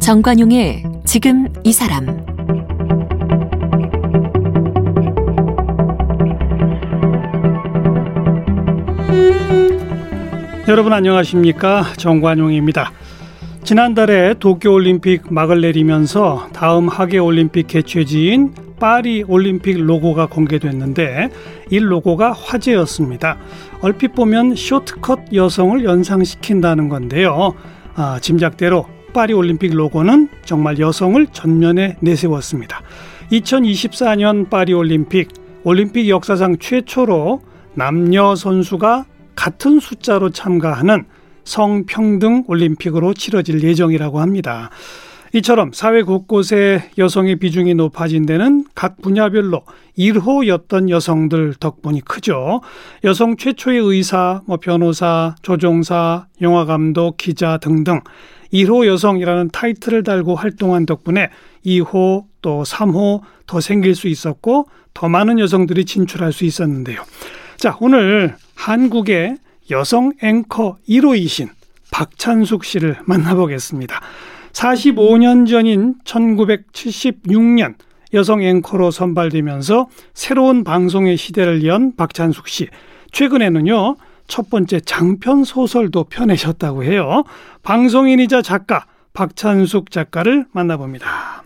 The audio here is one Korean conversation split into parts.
정관용의 지금 이 사람 여러분 안녕하십니까 정관용입니다. 지난달에 도쿄올림픽 막을 내리면서 다음 하계올림픽 개최지인 파리 올림픽 로고가 공개됐는데 이 로고가 화제였습니다. 얼핏 보면 쇼트컷 여성을 연상시킨다는 건데요. 아, 짐작대로 파리 올림픽 로고는 정말 여성을 전면에 내세웠습니다. 2024년 파리 올림픽 올림픽 역사상 최초로 남녀 선수가 같은 숫자로 참가하는 성평등 올림픽으로 치러질 예정이라고 합니다. 이처럼 사회 곳곳에 여성의 비중이 높아진 데는 각 분야별로 1호였던 여성들 덕분이 크죠. 여성 최초의 의사, 뭐 변호사, 조종사, 영화감독, 기자 등등 1호 여성이라는 타이틀을 달고 활동한 덕분에 2호 또 3호 더 생길 수 있었고 더 많은 여성들이 진출할 수 있었는데요. 자, 오늘 한국의 여성 앵커 1호이신 박찬숙 씨를 만나보겠습니다. 45년 전인 1976년 여성 앵커로 선발되면서 새로운 방송의 시대를 연 박찬숙 씨. 최근에는요, 첫 번째 장편 소설도 펴내셨다고 해요. 방송인이자 작가 박찬숙 작가를 만나봅니다.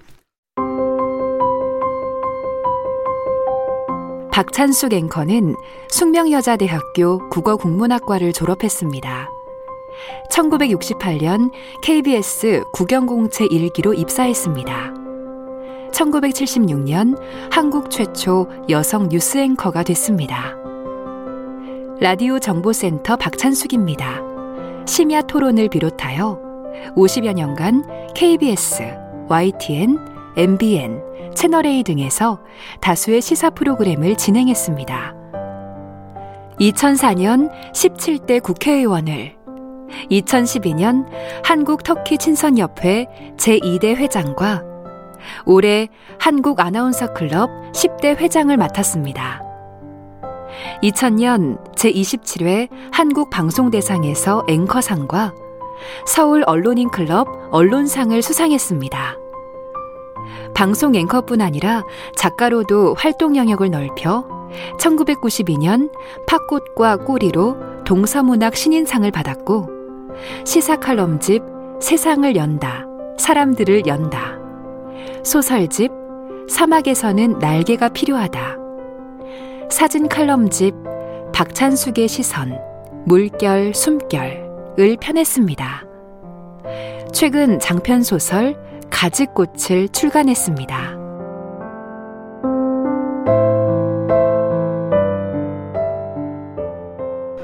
박찬숙 앵커는 숙명여자대학교 국어국문학과를 졸업했습니다. 1968년 KBS 국영공채 1기로 입사했습니다. 1976년 한국 최초 여성 뉴스 앵커가 됐습니다. 라디오 정보센터 박찬숙입니다. 심야 토론을 비롯하여 50여 년간 KBS, YTN, MBN, 채널A 등에서 다수의 시사 프로그램을 진행했습니다. 2004년 17대 국회의원을 2012년 한국 터키 친선협회 제2대 회장과 올해 한국 아나운서 클럽 10대 회장을 맡았습니다. 2000년 제27회 한국 방송대상에서 앵커상과 서울 언론인 클럽 언론상을 수상했습니다. 방송 앵커뿐 아니라 작가로도 활동 영역을 넓혀 1992년 팥꽃과 꼬리로 동서문학 신인상을 받았고 시사 칼럼집 세상을 연다, 사람들을 연다, 소설집 사막에서는 날개가 필요하다, 사진 칼럼집 박찬숙의 시선, 물결, 숨결을 펴냈습니다. 최근 장편 소설 가지꽃을 출간했습니다.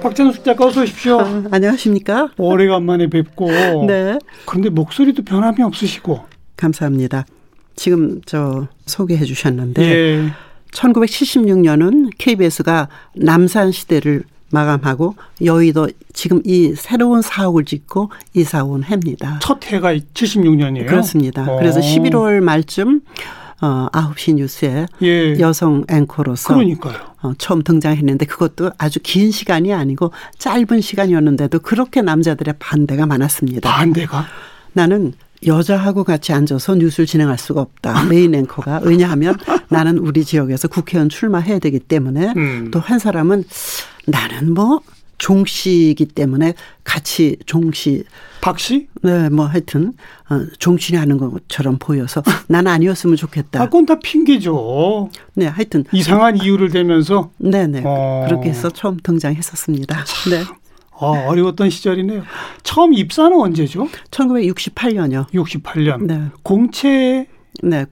박찬숙 작가 어서 오십시오. 아, 안녕하십니까? 오래간만에 뵙고. 네. 그런데 목소리도 변함이 없으시고. 감사합니다. 지금 저 소개해 주셨는데 예. 1976년은 KBS가 남산 시대를 마감하고 여의도 지금 이 새로운 사옥을 짓고 이사 온 해입니다. 첫 해가 76년이에요. 그렇습니다. 어. 그래서 11월 말쯤 어 9시 뉴스에 예. 여성 앵커로서 그러니까요. 어, 처음 등장했는데 그것도 아주 긴 시간이 아니고 짧은 시간이었는데도 그렇게 남자들의 반대가 많았습니다. 반대가 나는 여자하고 같이 앉아서 뉴스를 진행할 수가 없다. 메인 앵커가. 왜냐하면 나는 우리 지역에서 국회의원 출마해야 되기 때문에 음. 또한 사람은 나는 뭐 종 씨이기 때문에 같이 종 씨 박 씨? 네, 뭐 하여튼 어, 종신이 하는 것처럼 보여서 난 아니었으면 좋겠다. 아, 그건 다 핑계죠. 네, 하여튼 이상한 이유를 대면서 네 네 어. 그렇게 해서 처음 등장했었습니다. 네, 어, 어려웠던 시절이네요. 처음 입사는 언제죠? 1968년요. 68년. 네, 공채 네,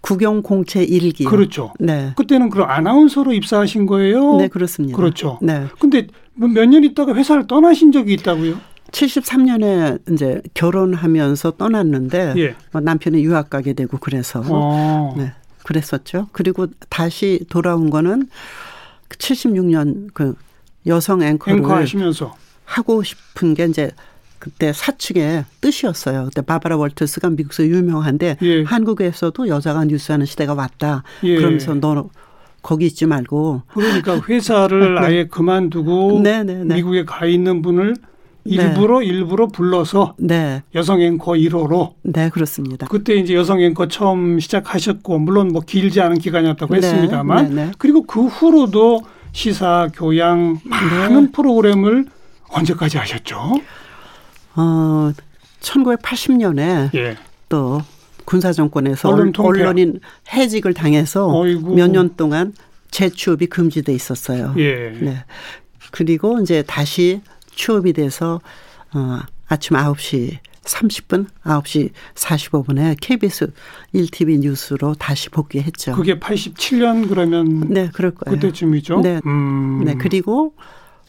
국영 공채 일기 그렇죠. 네, 그때는 그럼 아나운서로 입사하신 거예요? 네 그렇습니다. 그렇죠. 네, 근데 몇 년 있다가 회사를 떠나신 적이 있다고요? 73년에 이제 결혼하면서 떠났는데 예. 뭐 남편이 유학 가게 되고 그래서 어. 네, 그랬었죠. 그리고 다시 돌아온 거는 76년 그 여성 앵커를 앵커 하시면서 하고 싶은 게 이제 그때 사측의 뜻이었어요. 그때 바바라 월터스가 미국에서 유명한데 예. 한국에서도 여자가 뉴스하는 시대가 왔다. 예. 그러면서 너 거기 있지 말고 그러니까 회사를 네. 아예 그만두고 네, 네, 네, 미국에 가 있는 분을 일부러 네. 일부러 불러서 네. 여성 앵커 1호로 네 그렇습니다. 그때 이제 여성 앵커 처음 시작하셨고 물론 뭐 길지 않은 기간이었다고 네. 했습니다만 네, 네. 그리고 그 후로도 시사 교양 많은 프로그램을 언제까지 하셨죠? 어 1980년에 예. 또 군사 정권에서 언론 언론인 해직을 당해서 몇 년 동안 재취업이 금지돼 있었어요. 예. 네. 그리고 이제 다시 취업이 돼서 어 아침 9시 30분, 9시 45분에 KBS 1TV 뉴스로 다시 복귀했죠. 그게 87년 그러면 네, 그럴 거예요. 그때쯤이죠. 네. 음. 네, 그리고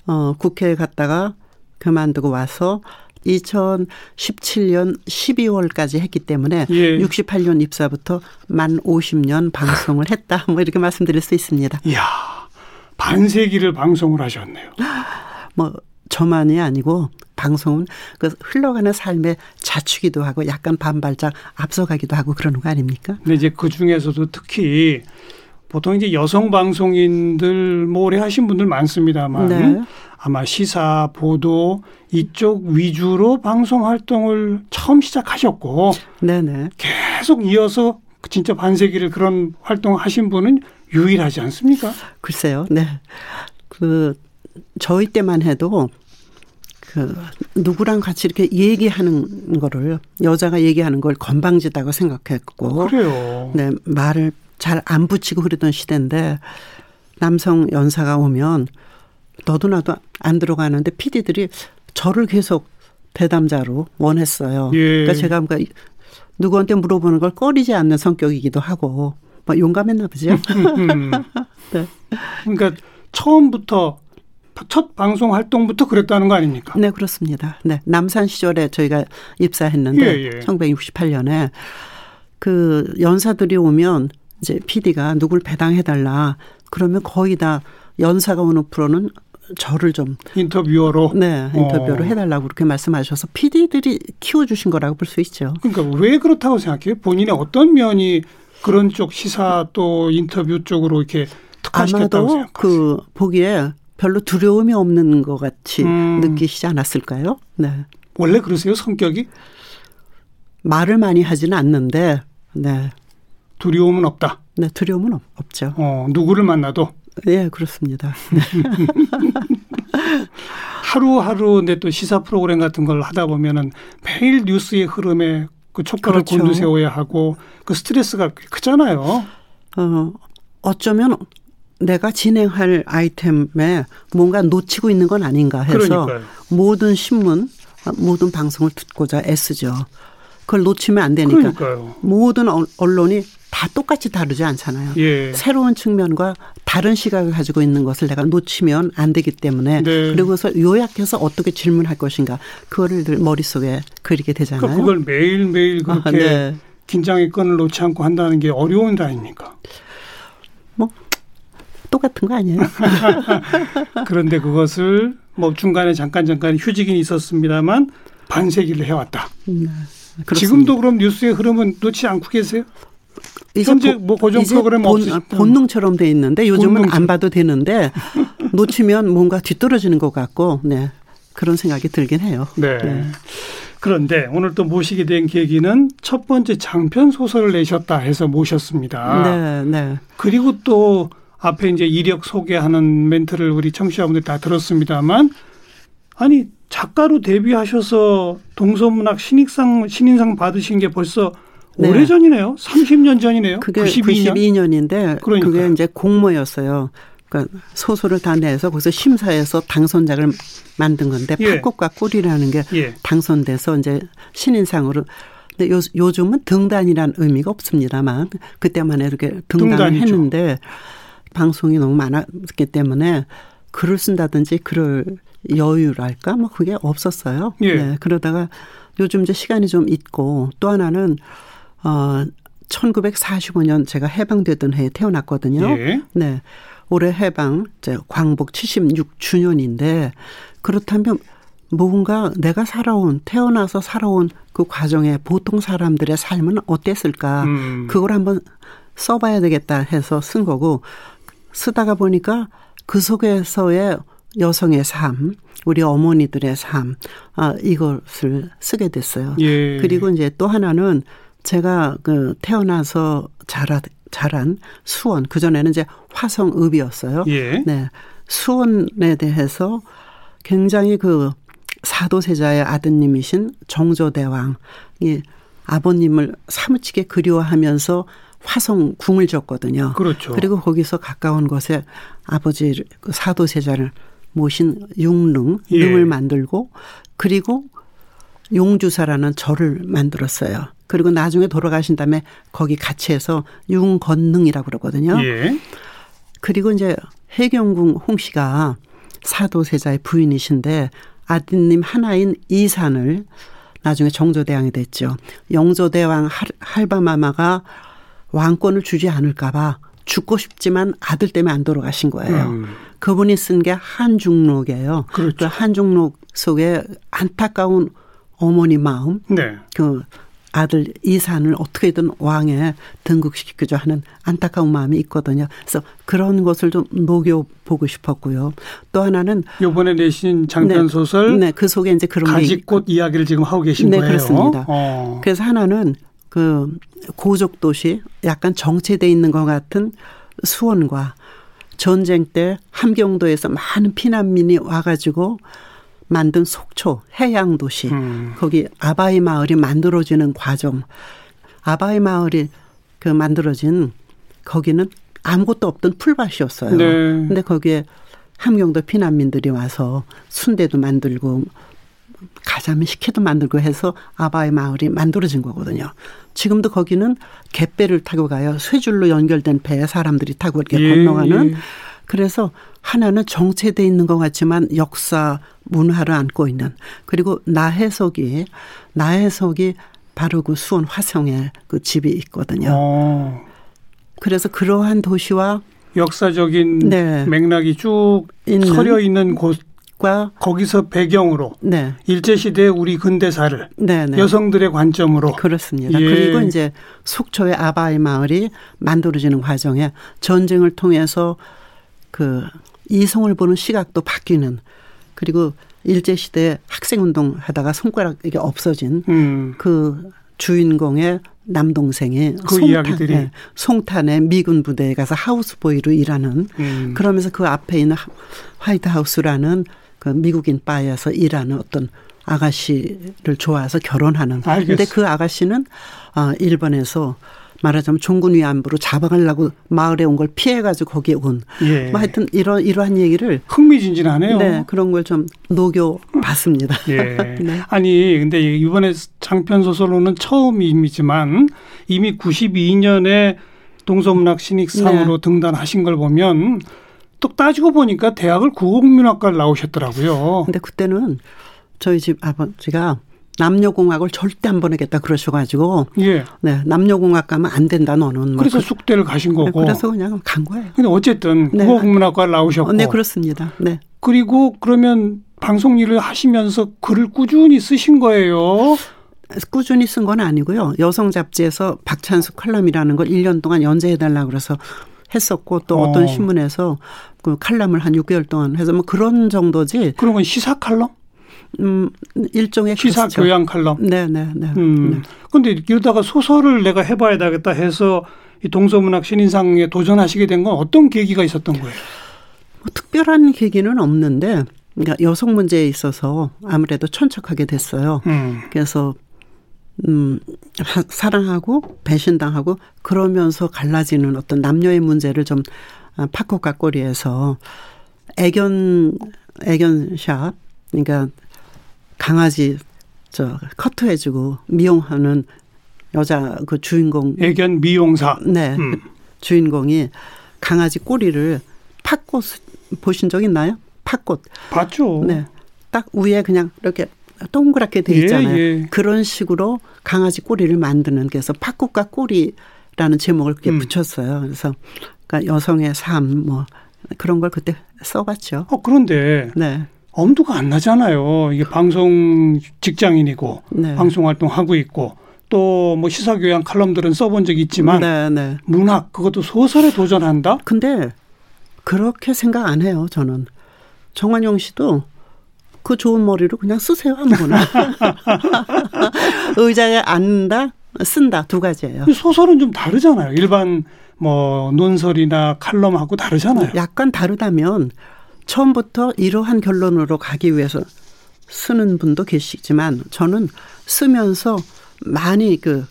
어 국회에 갔다가 그만두고 와서 2017년 12월까지 했기 때문에 예. 68년 입사부터 만 50년 방송을 했다. 뭐 이렇게 말씀드릴 수 있습니다. 이야, 반세기를 방송을 하셨네요. 뭐 저만이 아니고 방송은 그 흘러가는 삶의 자축이기도 하고 약간 반발짝 앞서가기도 하고 그러는 거 아닙니까? 근데 이제 그 중에서도 특히 보통 이제 여성 방송인들 뭐 오래 하신 분들 많습니다만 네. 아마 시사 보도 이쪽 위주로 방송 활동을 처음 시작하셨고 네네. 계속 이어서 진짜 반세기를 그런 활동하신 분은 유일하지 않습니까? 글쎄요. 네. 그 저희 때만 해도 그 누구랑 같이 이렇게 얘기하는 거를 여자가 얘기하는 걸 건방지다고 생각했고 그래요. 네 말을 잘 안 붙이고 그러던 시대인데 남성 연사가 오면 너도 나도 안 들어가는데 PD들이 저를 계속 대담자로 원했어요. 예. 그러니까 제가 그러니까 누구한테 물어보는 걸 꺼리지 않는 성격이기도 하고 뭐 용감했나 보죠. 네. 그러니까 처음부터 첫 방송 활동부터 그랬다는 거 아닙니까? 네, 그렇습니다. 네. 남산 시절에 저희가 입사했는데 예, 예. 1968년에 그 연사들이 오면 이제 PD가 누굴 배당해 달라. 그러면 거의 다 연사가 오는 프로는 저를 좀 인터뷰어로 네 인터뷰로 어. 해달라고 그렇게 말씀하셔서 PD들이 키워주신 거라고 볼 수 있죠. 그러니까 왜 그렇다고 생각해요? 본인의 어떤 면이 그런 쪽 시사 또 인터뷰 쪽으로 이렇게 특화시켰다고 아마도 생각하세요? 그 보기에 별로 두려움이 없는 것 같이 음. 느끼시지 않았을까요? 네. 원래 그러세요 성격이? 말을 많이 하지는 않는데, 네. 두려움은 없다. 네, 두려움은 없, 죠 어, 누구를 만나도. 예, 네, 그렇습니다. 네. 하루하루 내 또 시사 프로그램 같은 걸 하다 보면은 매일 뉴스의 흐름에 그 촉각을 그렇죠. 곤두세워야 하고 그 스트레스가 크잖아요. 어, 어쩌면 내가 진행할 아이템에 뭔가 놓치고 있는 건 아닌가 해서 그러니까요. 모든 신문, 모든 방송을 듣고자 애쓰죠. 그걸 놓치면 안 되니까 그러니까요. 모든 언론이 다 똑같이 다르지 않잖아요. 예. 새로운 측면과 다른 시각을 가지고 있는 것을 내가 놓치면 안 되기 때문에 네. 그리고서 요약해서 어떻게 질문할 것인가 그거를 늘 머릿속에 그리게 되잖아요. 그러니까 그걸 매일매일 그렇게 아, 네. 긴장의 끈을 놓지 않고 한다는 게 어려운 일 아닙니까? 뭐 똑같은 거 아니에요? 그런데 그것을 뭐 중간에 잠깐 잠깐 휴직이 있었습니다만 반세기를 해왔다. 음, 네, 지금도 그럼 뉴스의 흐름은 놓지 않고 계세요? 현재 뭐 고정 프로그램 본, 없으 본능처럼 돼 있는데 요즘은 본능처럼. 안 봐도 되는데 놓치면 뭔가 뒤떨어지는 것 같고 네 그런 생각이 들긴 해요. 네. 네. 그런데 오늘 또 모시게 된 계기는 첫 번째 장편 소설을 내셨다 해서 모셨습니다. 네, 네. 그리고 또 앞에 이제 이력 소개하는 멘트를 우리 청취자분들 다 들었습니다만 아니 작가로 데뷔하셔서 동서문학 신익상 신인상 받으신 게 벌써 네. 오래전이네요. 30년 전이네요. 그게 92년? 92년인데 그러니까. 그게 이제 공모였어요. 그러니까 소설을 다 내서 거기서 심사해서 당선작을 만든 건데 예. 팔꽃과 꿀이라는 게 예. 당선돼서 이제 신인상으로 근데 요, 요즘은 등단이라는 의미가 없습니다만 그때만 해도 이렇게 등단을 등단이죠. 했는데 방송이 너무 많았기 때문에 글을 쓴다든지 글을 여유랄까 뭐 그게 없었어요. 예. 네. 그러다가 요즘 이제 시간이 좀 있고 또 하나는 어 1945년 제가 해방되던 해에 태어났거든요. 예. 네. 올해 해방 이제 광복 76주년인데 그렇다면 뭔가 내가 살아온 태어나서 살아온 그 과정에 보통 사람들의 삶은 어땠을까 음. 그걸 한번 써봐야 되겠다 해서 쓴 거고 쓰다가 보니까 그 속에서의 여성의 삶, 우리 어머니들의 삶, 아, 이것을 쓰게 됐어요. 예. 그리고 이제 또 하나는 제가 그 태어나서 자라, 자란 수원, 그 전에는 이제 화성읍이었어요. 예. 네. 수원에 대해서 굉장히 그 사도세자의 아드님이신 정조대왕이 아버님을 사무치게 그리워하면서 화성 궁을 졌거든요. 그렇죠. 그리고 거기서 가까운 곳에 아버지 그 사도세자를 모신 융릉, 예. 능을 만들고 그리고 용주사라는 절을 만들었어요. 그리고 나중에 돌아가신 다음에 거기 같이 해서 융건능이라고 그러거든요. 예. 그리고 이제 해경궁 홍 씨가 사도세자의 부인이신데 아드님 하나인 이산을 나중에 정조대왕이 됐죠. 영조대왕 할바마마가 왕권을 주지 않을까봐 죽고 싶지만 아들 때문에 안 돌아가신 거예요. 음. 그분이 쓴 게 한중록이에요. 그렇죠. 그 한중록 속에 안타까운 어머니 마음, 네. 그 아들 이산을 어떻게든 왕에 등극시키자 하는 안타까운 마음이 있거든요. 그래서 그런 것을 좀 녹여 보고 싶었고요. 또 하나는 이번에 내신 장편 네. 소설, 네, 네, 그 속에 이제 그런 가지꽃 이야기를 지금 하고 계신 네, 거예요. 그렇습니다. 어. 그래서 하나는 그 고족 도시 약간 정체돼 있는 것 같은 수원과 전쟁 때 함경도에서 많은 피난민이 와가지고 만든 속초 해양 도시 음. 거기 아바이 마을이 만들어지는 과정 아바이 마을이 그 만들어진 거기는 아무것도 없던 풀밭이었어요. 네. 근데 거기에 함경도 피난민들이 와서 순대도 만들고 가자면 식혜도 만들고 해서 아바이 마을이 만들어진 거거든요. 지금도 거기는 갯배를 타고 가요. 쇠줄로 연결된 배에 사람들이 타고 이렇게 예, 건너가는. 예. 그래서 하나는 정체돼 있는 것 같지만 역사 문화를 안고 있는 그리고 나해석이 나해석이 바로 그 수원 화성에 그 집이 있거든요. 어. 그래서 그러한 도시와 역사적인 네. 맥락이 쭉 있는, 서려 있는 곳과 거기서 배경으로 네. 일제 시대 우리 근대사를 네네. 네. 여성들의 관점으로 그렇습니다. 예. 그리고 이제 속초의 아바이 마을이 만들어지는 과정에 전쟁을 통해서 그 이성을 보는 시각도 바뀌는 그리고 일제 시대 학생 운동 하다가 손가락 이게 없어진 음. 그 주인공의 남동생이 그 송탄, 이야기들이 네, 송탄의 미군 부대에 가서 하우스보이로 일하는 음. 그러면서 그 앞에 있는 화이트 하우스라는 그 미국인 바에서 일하는 어떤 아가씨를 좋아해서 결혼하는. 알겠어. 근데 그 아가씨는 아 일본에서 말하자면 종군 위안부로 잡아가려고 마을에 온 걸 피해가지고 거기에 온. 예. 뭐 하여튼 이런 이러한 얘기를 흥미진진하네요. 네 그런 걸 좀 녹여 봤습니다. 예. 네. 아니 근데 이번에 장편 소설로는 처음이지만 이미 92년에 동서문학 신익상으로 네. 등단하신 걸 보면 또 따지고 보니까 대학을 국어국문학과를 나오셨더라고요. 근데 그때는 저희 집 아버지가 남녀공학을 절대 안 보내겠다 그러셔가지고 예. 네 남녀공학 가면 안 된다 너는 뭐 그래서 그, 숙대를 가신 거고 네, 그래서 그냥 간 거예요. 근데 어쨌든 네. 국어국문학과를 나오셨고 네 그렇습니다. 네 그리고 그러면 방송 일을 하시면서 글을 꾸준히 쓰신 거예요. 꾸준히 쓴 건 아니고요. 여성 잡지에서 박찬수 컬럼이라는 걸 1년 동안 연재해 달라 그래서 했었고 또 어. 떤 신문에서 그 칼럼을 한 6개월 동안 해서 뭐 그런 정도지. 그런 건 시사 칼럼? 음, 일종의 시사 그렇죠. 교양 칼럼. 네, 네, 네. 음. 네. 근데 이러다가 소설을 내가 해 봐야 되겠다 해서 이 동서문학 신인상에 도전하시게 된 건 어떤 계기가 있었던 거예요? 뭐 특별한 계기는 없는데, 그러니까 여성 문제에 있어서 아무래도 천척하게 됐어요. 음. 그래서 음, 사랑하고 배신당하고 그러면서 갈라지는 어떤 남녀의 문제를 좀 아, 팝콘과 꼬리에서 애견 애견샵 그러니까 강아지 저 커트해주고 미용하는 여자 그 주인공 애견 미용사 네 음. 주인공이 강아지 꼬리를 팥꽃 보신 적 있나요? 팥꽃 봤죠. 네 딱 위에 그냥 이렇게 동그랗게 돼 예, 있잖아요. 예, 예. 그런 식으로 강아지 꼬리를 만드는 그래서 팥꽃과 꼬리라는 제목을 그렇게 음. 붙였어요. 그래서 그러니까 여성의 삶 뭐 그런 걸 그때 써봤죠. 어 그런데 네. 엄두가 안 나잖아요. 이게 방송 직장인이고 네. 방송 활동하고 있고 또 뭐 시사 교양 칼럼들은 써본 적이 있지만 네, 네. 문학 그것도 소설에 도전한다. 근데 그렇게 생각 안 해요. 저는 정한용 씨도 그 좋은 머리로 그냥 쓰세요 아무거나 의자에 앉는다 쓴다 두 가지예요. 소설은 좀 다르잖아요. 일반 뭐 논설이나 칼럼하고 다르잖아요. 약간 다르다면 처음부터 이러한 결론으로 가기 위해서 쓰는 분도 계시지만 저는 쓰면서 많이 그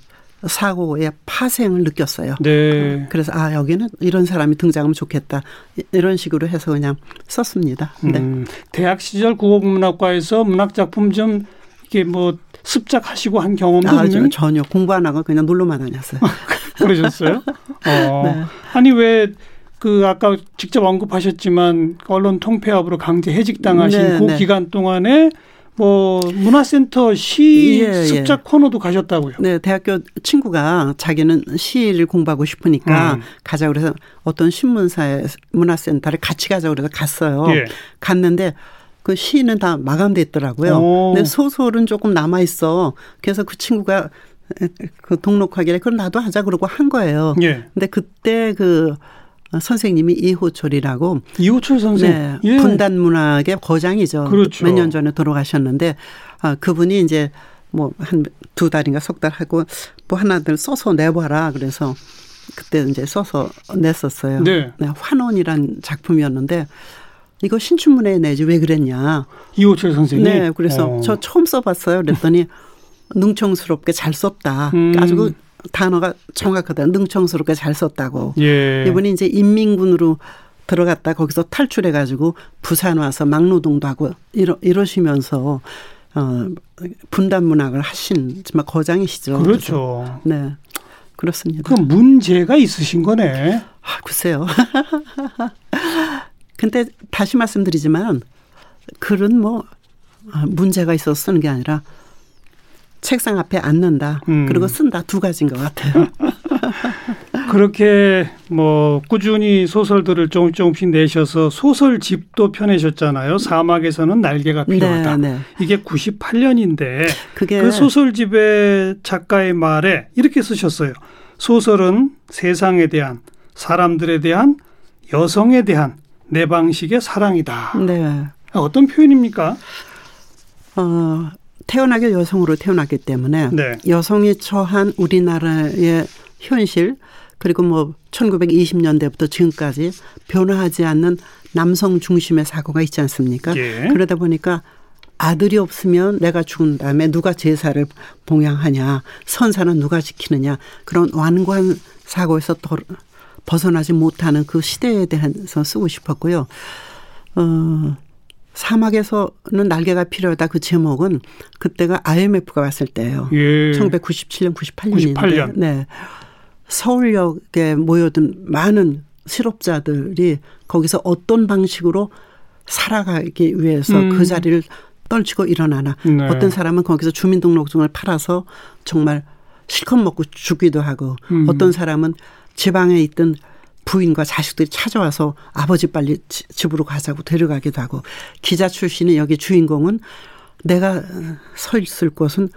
사고의 파생을 느꼈어요. 네. 그래서 아 여기는 이런 사람이 등장하면 좋겠다 이런 식으로 해서 그냥 썼습니다. 네. 음, 대학 시절 국어문학과에서 문학 작품 좀 이게 뭐 습작하시고 한 경험도 아, 있나요? 전혀 공부 안 하고 그냥 놀러만 다녔어요. 그러셨어요? 어. 네. 아니 왜 그 아까 직접 언급하셨지만 언론 통폐합으로 강제 해직당하신 네, 그 네. 기간 동안에 뭐 문화센터 시 예, 예. 습작 예. 코너도 가셨다고요? 네, 대학교 친구가 자기는 시를 공부하고 싶으니까 음. 가자 그래서 어떤 신문사의 문화센터를 같이 가자 그래서 갔어요. 예. 갔는데 그 시는 다 마감돼 있더라고요. 오. 근데 소설은 조금 남아 있어. 그래서 그 친구가 그 등록하기를 그럼 나도 하자 그러고 한 거예요. 예. 근데 그때 그 선생님이 이호철이라고 이호철 선생 네, 예. 분단 문학의 거장이죠. 그렇죠. 몇 년 전에 돌아가셨는데 아 그분이 이제 뭐 한 두 달인가 석 달 하고 뭐 하나들 써서 내봐라 그래서 그때 이제 써서 냈었어요. 네. 네 환원이란 작품이었는데 이거 신춘문예에 내지 왜 그랬냐. 이호철 선생님. 네, 그래서 어. 저 처음 써봤어요. 그랬더니 능청스럽게 잘 썼다. 음. 아주 그 단어가 정확하다. 능청스럽게 잘 썼다고. 예. 이분이 이제 인민군으로 들어갔다 거기서 탈출해 가지고 부산 와서 막노동도 하고 이러, 이러시면서 어 분단 문학을 하신 정말 거장이시죠. 그렇죠. 네. 그렇습니다. 그 문제가 있으신 거네. 아, 글쎄요. 근데 다시 말씀드리지만 글은 뭐 아, 문제가 있어서 쓰는 게 아니라 책상 앞에 앉는다. 음. 그리고 쓴다. 두 가지인 것 같아요. 그렇게 뭐 꾸준히 소설들을 조금 조금씩 내셔서 소설집도 펴내셨잖아요. 사막에서는 날개가 필요하다. 네, 네. 이게 98년인데 그게 그 소설집의 작가의 말에 이렇게 쓰셨어요. 소설은 세상에 대한 사람들에 대한 여성에 대한 내 방식의 사랑이다. 네. 어떤 표현입니까? 어, 태어나게 여성으로 태어났기 때문에 네. 여성이 처한 우리나라의 현실 그리고 뭐 1920년대부터 지금까지 변화하지 않는 남성 중심의 사고가 있지 않습니까? 예. 그러다 보니까 아들이 없으면 내가 죽은 다음에 누가 제사를 봉양하냐, 선사는 누가 지키느냐 그런 완고한 사고에서 벗어나지 못하는 그 시대에 대해서 쓰고 싶었고요. 어, 사막에서는 날개가 필요하다 그 제목은 그때가 IMF가 왔을 때예요. 예. 1997년, 98년인데. 98년. 네. 서울역에 모여든 많은 실업자들이 거기서 어떤 방식으로 살아가기 위해서 음. 그 자리를 떨치고 일어나나. 네. 어떤 사람은 거기서 주민등록증을 팔아서 정말 실컷 먹고 죽기도 하고 음. 어떤 사람은 지방에 있던 부인과 자식들이 찾아와서 아버지 빨리 집으로 가자고 데려가기도 하고 기자 출신의 여기 주인공은 내가 서 있을 곳은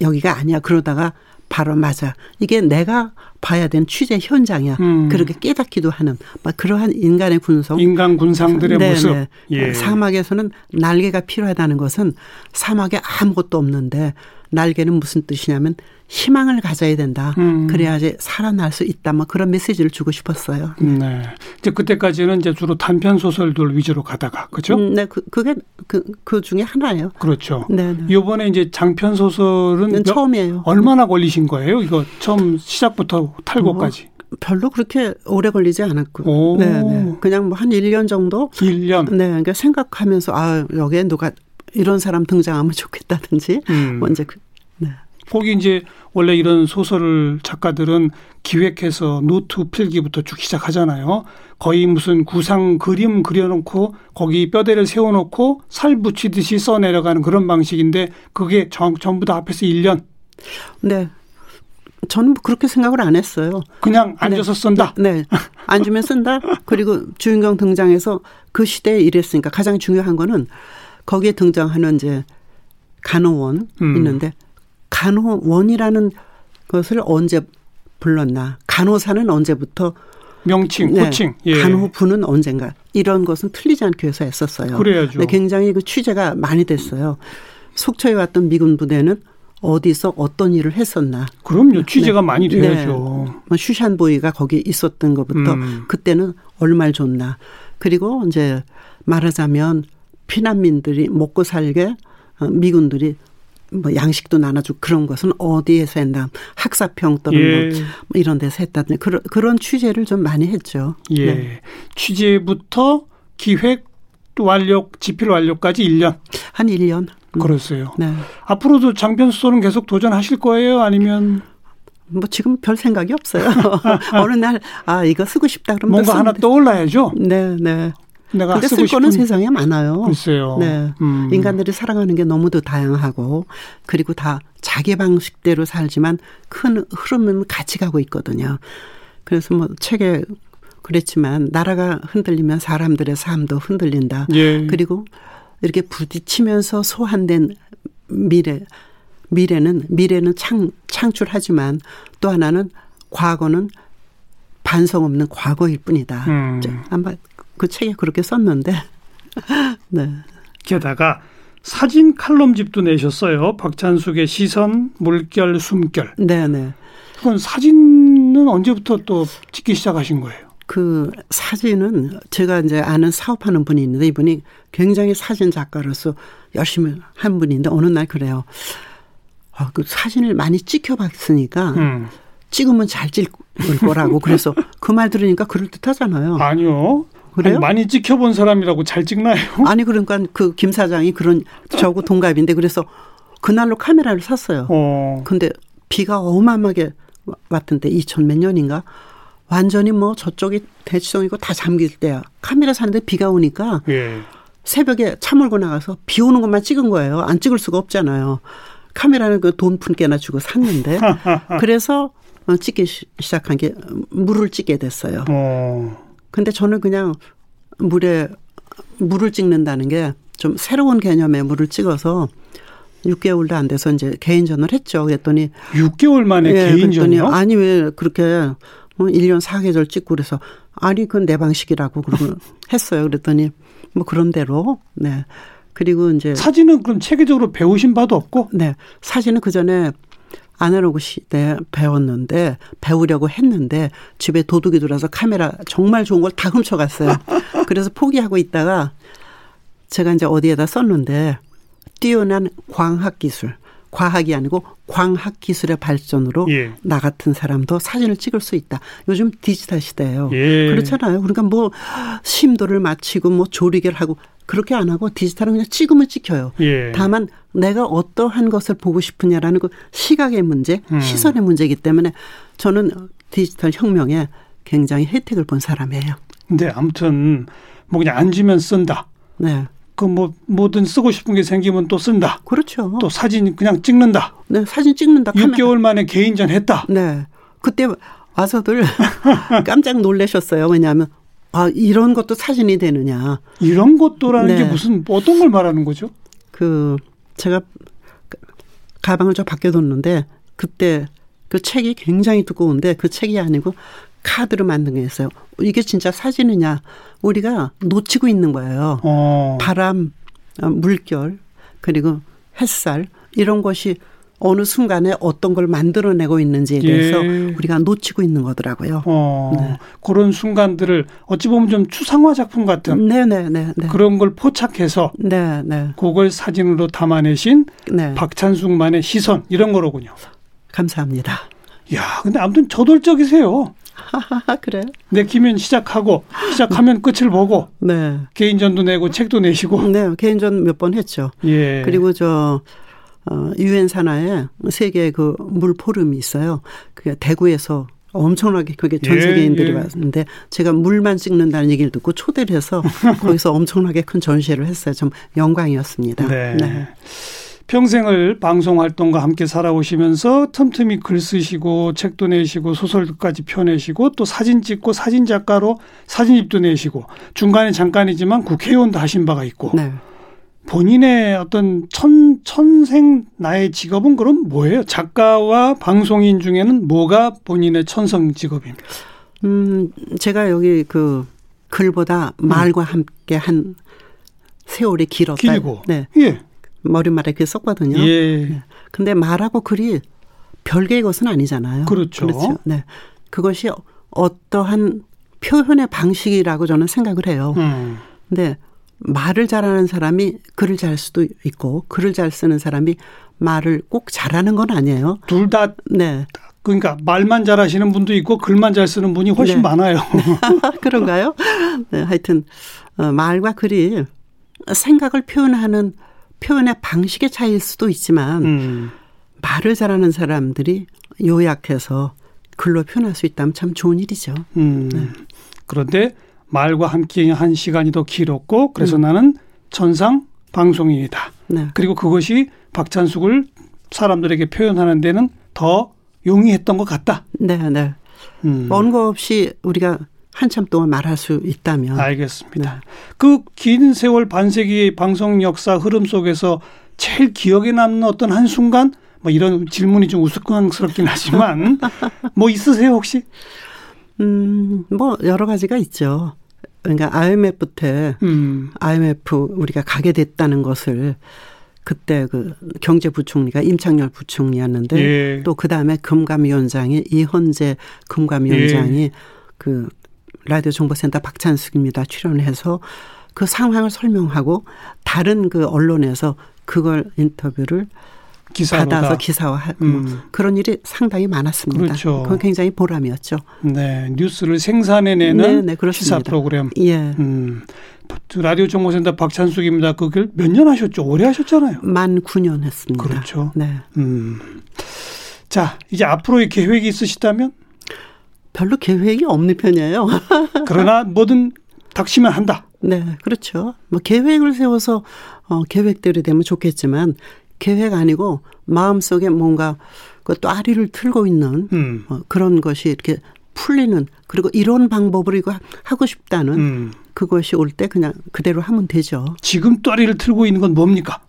여기가 아니야. 그러다가 바로 맞아. 이게 내가 봐야 되는 취재 현장이야. 음. 그렇게 깨닫기도 하는 막 그러한 인간의 군성. 인간 군상들의 네네. 모습. 예. 사막에서는 날개가 필요하다는 것은 사막에 아무것도 없는데 날개는 무슨 뜻이냐면 희망을 가져야 된다. 음. 그래야지 살아날 수 있다. 뭐 그런 메시지를 주고 싶었어요. 네. 이제 그때까지는 이제 주로 단편 소설들 위주로 가다가 그죠? 음, 네, 그 그게 그, 그 중에 하나예요. 그렇죠. 네. 네. 이번에 이제 장편 소설은 처음이에요. 얼마나 걸리신 거예요? 이거 처음 시작부터 탈고까지. 어. 별로 그렇게 오래 걸리지 않았고. 네, 네. 그냥 뭐 한 1년 정도? 1년. 네. 그러니까 생각하면서 아, 여기에 누가 이런 사람 등장하면 좋겠다든지 음. 뭐 이제 그, 네. 거기 이제 원래 이런 소설 작가들은 기획해서 노트 필기부터 쭉 시작하잖아요. 거의 무슨 구상 그림 그려놓고 거기 뼈대를 세워놓고 살 붙이듯이 써 내려가는 그런 방식인데 그게 전, 전부 다 앞에서 1년. 네. 저는 그렇게 생각을 안 했어요. 그냥 앉아서 네. 쓴다? 네. 앉으면 쓴다? 그리고 주인공 등장해서 그 시대에 이랬으니까 가장 중요한 거는 거기에 등장하는 이제 간호원 음. 있는데 간호원이라는 것을 언제 불렀나? 간호사는 언제부터 명칭, 네, 호칭, 예. 간호부는 언젠가 이런 것은 틀리지 않게 해서 했었어요. 그래야죠. 네, 굉장히 그 취재가 많이 됐어요. 속초에 왔던 미군 부대는 어디서 어떤 일을 했었나. 그럼요. 취재가 네. 많이 돼야죠. 네. 뭐 슈샨보이가 거기 있었던 것부터 음. 그때는 얼마를 줬나. 그리고 이제 말하자면 피난민들이 먹고 살게 어, 미군들이 뭐 양식도 나눠주고 그런 것은 어디에서 했나 학사평 또는 뭐 예. 뭐 이런 데서 했다든지 그런 그런 취재를 좀 많이 했죠. 예. 네. 취재부터 기획 완료 집필 완료까지 1년. 한 1년. 음. 그렇어요. 네. 앞으로도 장편 수소는 계속 도전하실 거예요? 아니면 뭐 지금 별 생각이 없어요. 어느 날 아 이거 쓰고 싶다 그러면 뭔가 하나 떠올라야죠. 네, 네. 내가 근데 쓸 거는 세상에 많아요. 글쎄요. 네. 음. 인간들이 살아가는 게 너무도 다양하고 그리고 다 자기 방식대로 살지만 큰 흐름은 같이 가고 있거든요. 그래서 뭐 책에 그랬지만 나라가 흔들리면 사람들의 삶도 흔들린다. 예. 그리고 이렇게 부딪히면서 소환된 미래 미래는 미래는 창 창출하지만 또 하나는 과거는 반성 없는 과거일 뿐이다. 음. 아마 그 책에 그렇게 썼는데. 네. 게다가 사진 칼럼집도 내셨어요. 박찬숙의 시선, 물결, 숨결. 네, 네. 그건 사진은 언제부터 또 찍기 시작하신 거예요? 그 사진은 제가 이제 아는 사업하는 분이 있는데 이분이 굉장히 사진 작가로서 열심히 한 분인데 어느 날 그래요. 아, 그 사진을 많이 찍혀봤으니까 음. 찍으면 잘 찍을 거라고 그래서 그 말 들으니까 그럴 듯하잖아요. 아니요. 그래요? 아니, 많이 찍혀본 사람이라고 잘 찍나요? 아니 그러니까 그 김 사장이 그런 저하고 동갑인데 그래서 그날로 카메라를 샀어요. 어. 근데 비가 어마어마하게 왔던데 2000 몇 년인가 완전히 뭐 저쪽이 대치동이고 다 잠길 때야. 카메라 사는데 비가 오니까 예. 새벽에 차 몰고 나가서 비 오는 것만 찍은 거예요. 안 찍을 수가 없잖아요. 카메라는 그 돈 푼개나 주고 샀는데 그래서 어, 찍기 시작한 게 물을 찍게 됐어요. 어. 근데 저는 그냥 물에 물을 찍는다는 게 좀 새로운 개념의 물을 찍어서 6개월도 안 돼서 이제 개인전을 했죠. 그랬더니 6개월 만에 예, 개인전이요? 아니 왜 그렇게 뭐 1년 4계절 찍고 그래서 아니 그건 내 방식이라고 그러고 했어요. 그랬더니 뭐 그런 대로 네. 그리고 이제 사진은 그럼 체계적으로 배우신 바도 없고? 네. 사진은 그 전에 아날로그 시대 배웠는데 배우려고 했는데 집에 도둑이 들어와서 카메라 정말 좋은 걸 다 훔쳐갔어요. 그래서 포기하고 있다가 제가 이제 어디에다 썼는데 뛰어난 광학 기술, 과학이 아니고 광학 기술의 발전으로 예. 나 같은 사람도 사진을 찍을 수 있다. 요즘 디지털 시대예요. 예. 그렇잖아요. 그러니까 뭐 심도를 맞추고 뭐 조리개를 하고 그렇게 안 하고 디지털은 그냥 찍으면 찍혀요. 예. 다만 내가 어떠한 것을 보고 싶으냐라는 그 시각의 문제, 음. 시선의 문제이기 때문에 저는 디지털 혁명에 굉장히 혜택을 본 사람이에요. 근데 아무튼 뭐 그냥 앉으면 쓴다. 네. 그 뭐 뭐든 쓰고 싶은 게 생기면 또 쓴다. 그렇죠. 또 사진 그냥 찍는다. 네, 사진 찍는다. 6개월 만에 개인전 했다. 네. 그때 와서들 깜짝 놀라셨어요. 왜냐하면 아, 이런 것도 사진이 되느냐. 이런 것도라는 네. 게 무슨 어떤 걸 말하는 거죠? 그 제가 가방을 좀 밖에뒀는데 그때 그 책이 굉장히 두꺼운데 그 책이 아니고 카드로 만든 게 있어요. 이게 진짜 사진이냐? 우리가 놓치고 있는 거예요. 어. 바람, 어, 물결, 그리고 햇살 이런 것이 어느 순간에 어떤 걸 만들어내고 있는지에 대해서 예. 우리가 놓치고 있는 거더라고요. 어, 네. 그런 순간들을 어찌 보면 좀 추상화 작품 같은 네네네, 네, 네. 그런 걸 포착해서 네, 네. 그걸 사진으로 담아내신 네. 박찬숙만의 시선 이런 거로군요. 감사합니다. 야, 근데 아무튼 저돌적이세요. 그래? 내키면 시작하고 시작하면 끝을 보고 네. 개인전도 내고 책도 내시고 네 개인전 몇 번 했죠. 예. 그리고 저 어, 유엔 산하에 세계 그 물 포럼이 있어요. 그게 대구에서 엄청나게 그게 전 예, 세계인들이 예, 예. 왔는데 제가 물만 찍는다는 얘기를 듣고 초대를 해서 거기서 엄청나게 큰 전시회를 했어요. 좀 영광이었습니다. 네. 네. 평생을 방송 활동과 함께 살아오시면서 틈틈이 글 쓰시고 책도 내시고 소설까지 펴내시고 또 사진 찍고 사진 작가로 사진집도 내시고 중간에 잠깐이지만 국회의원도 하신 바가 있고 네. 본인의 어떤 천, 천생 나의 직업은 그럼 뭐예요? 작가와 방송인 중에는 뭐가 본인의 천성 직업입니까? 음, 제가 여기 그 글보다 음. 말과 함께 한 세월이 길었다. 길고. 네. 예. 머리말에 그게 썼거든요. 예. 네. 근데 말하고 글이 별개의 것은 아니잖아요. 그렇죠. 그렇죠. 네. 그것이 어떠한 표현의 방식이라고 저는 생각을 해요. 음. 근데 말을 잘하는 사람이 글을 잘 수도 있고 글을 잘 쓰는 사람이 말을 꼭 잘하는 건 아니에요. 둘 다 네. 그러니까 말만 잘하시는 분도 있고 글만 잘 쓰는 분이 훨씬 네. 많아요. 그런가요? 네, 하여튼 어, 말과 글이 생각을 표현하는 표현의 방식의 차이일 수도 있지만 음. 말을 잘하는 사람들이 요약해서 글로 표현할 수 있다면 참 좋은 일이죠. 음. 네. 그런데 말과 함께 한 시간이 더 길었고 그래서 음. 나는 천상 방송인이다. 네. 그리고 그것이 박찬숙을 사람들에게 표현하는 데는 더 용이했던 것 같다. 네, 네. 음. 원고 없이 우리가 한참 동안 말할 수 있다면. 알겠습니다. 네. 그긴 세월 반세기의 방송 역사 흐름 속에서 제일 기억에 남는 어떤 한 순간 뭐 이런 질문이 좀 우스꽝스럽긴 하지만 뭐 있으세요 혹시? 음, 뭐 여러 가지가 있죠. 그러니까 IMF 때 음. IMF 우리가 가게 됐다는 것을 그때 그 경제부총리가 임창열 부총리였는데 예. 또그 다음에 금감위원장이 이헌재 금감위원장이 예. 그 라디오 정보센터 박찬숙입니다 출연해서 그 상황을 설명하고 다른 그 언론에서 그걸 인터뷰를 기사로다. 받아서 기사화 음. 그런 일이 상당히 많았습니다. 그렇죠. 그건 굉장히 보람이었죠. 네, 뉴스를 생산해내는 네, 네, 기사 프로그램. 예. 음. 라디오 정보센터 박찬숙입니다. 그걸 몇 년 하셨죠? 오래 하셨잖아요. 만 9년 했습니다. 그렇죠. 네. 음. 자, 이제 앞으로의 계획이 있으시다면? 별로 계획이 없는 편이에요. 그러나 뭐든 닥치면 한다. 네, 그렇죠. 뭐 계획을 세워서 어, 계획대로 되면 좋겠지만 계획 아니고 마음속에 뭔가 그 또 아리를 틀고 있는 음. 어, 그런 것이 이렇게 풀리는 그리고 이런 방법으로 이거 하고 싶다는 음. 그것이 올 때 그냥 그대로 하면 되죠. 지금 또아리를 틀고 있는 건 뭡니까?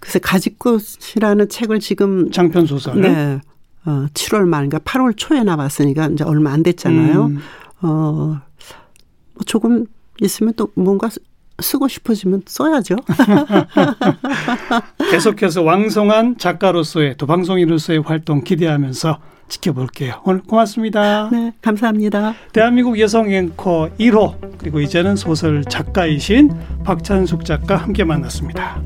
그래서 가지꽃이라는 책을 지금 장편 소설 네. 어, 7월 말인가 8월 초에 나왔으니까 이제 얼마 안 됐잖아요. 음. 어, 뭐 조금 있으면 또 뭔가 쓰고 싶어지면 써야죠. 계속해서 왕성한 작가로서의 또 방송인으로서의 활동 기대하면서 지켜볼게요. 오늘 고맙습니다. 네, 감사합니다. 대한민국 여성 앵커 1호 그리고 이제는 소설 작가이신 박찬숙 작가 함께 만났습니다.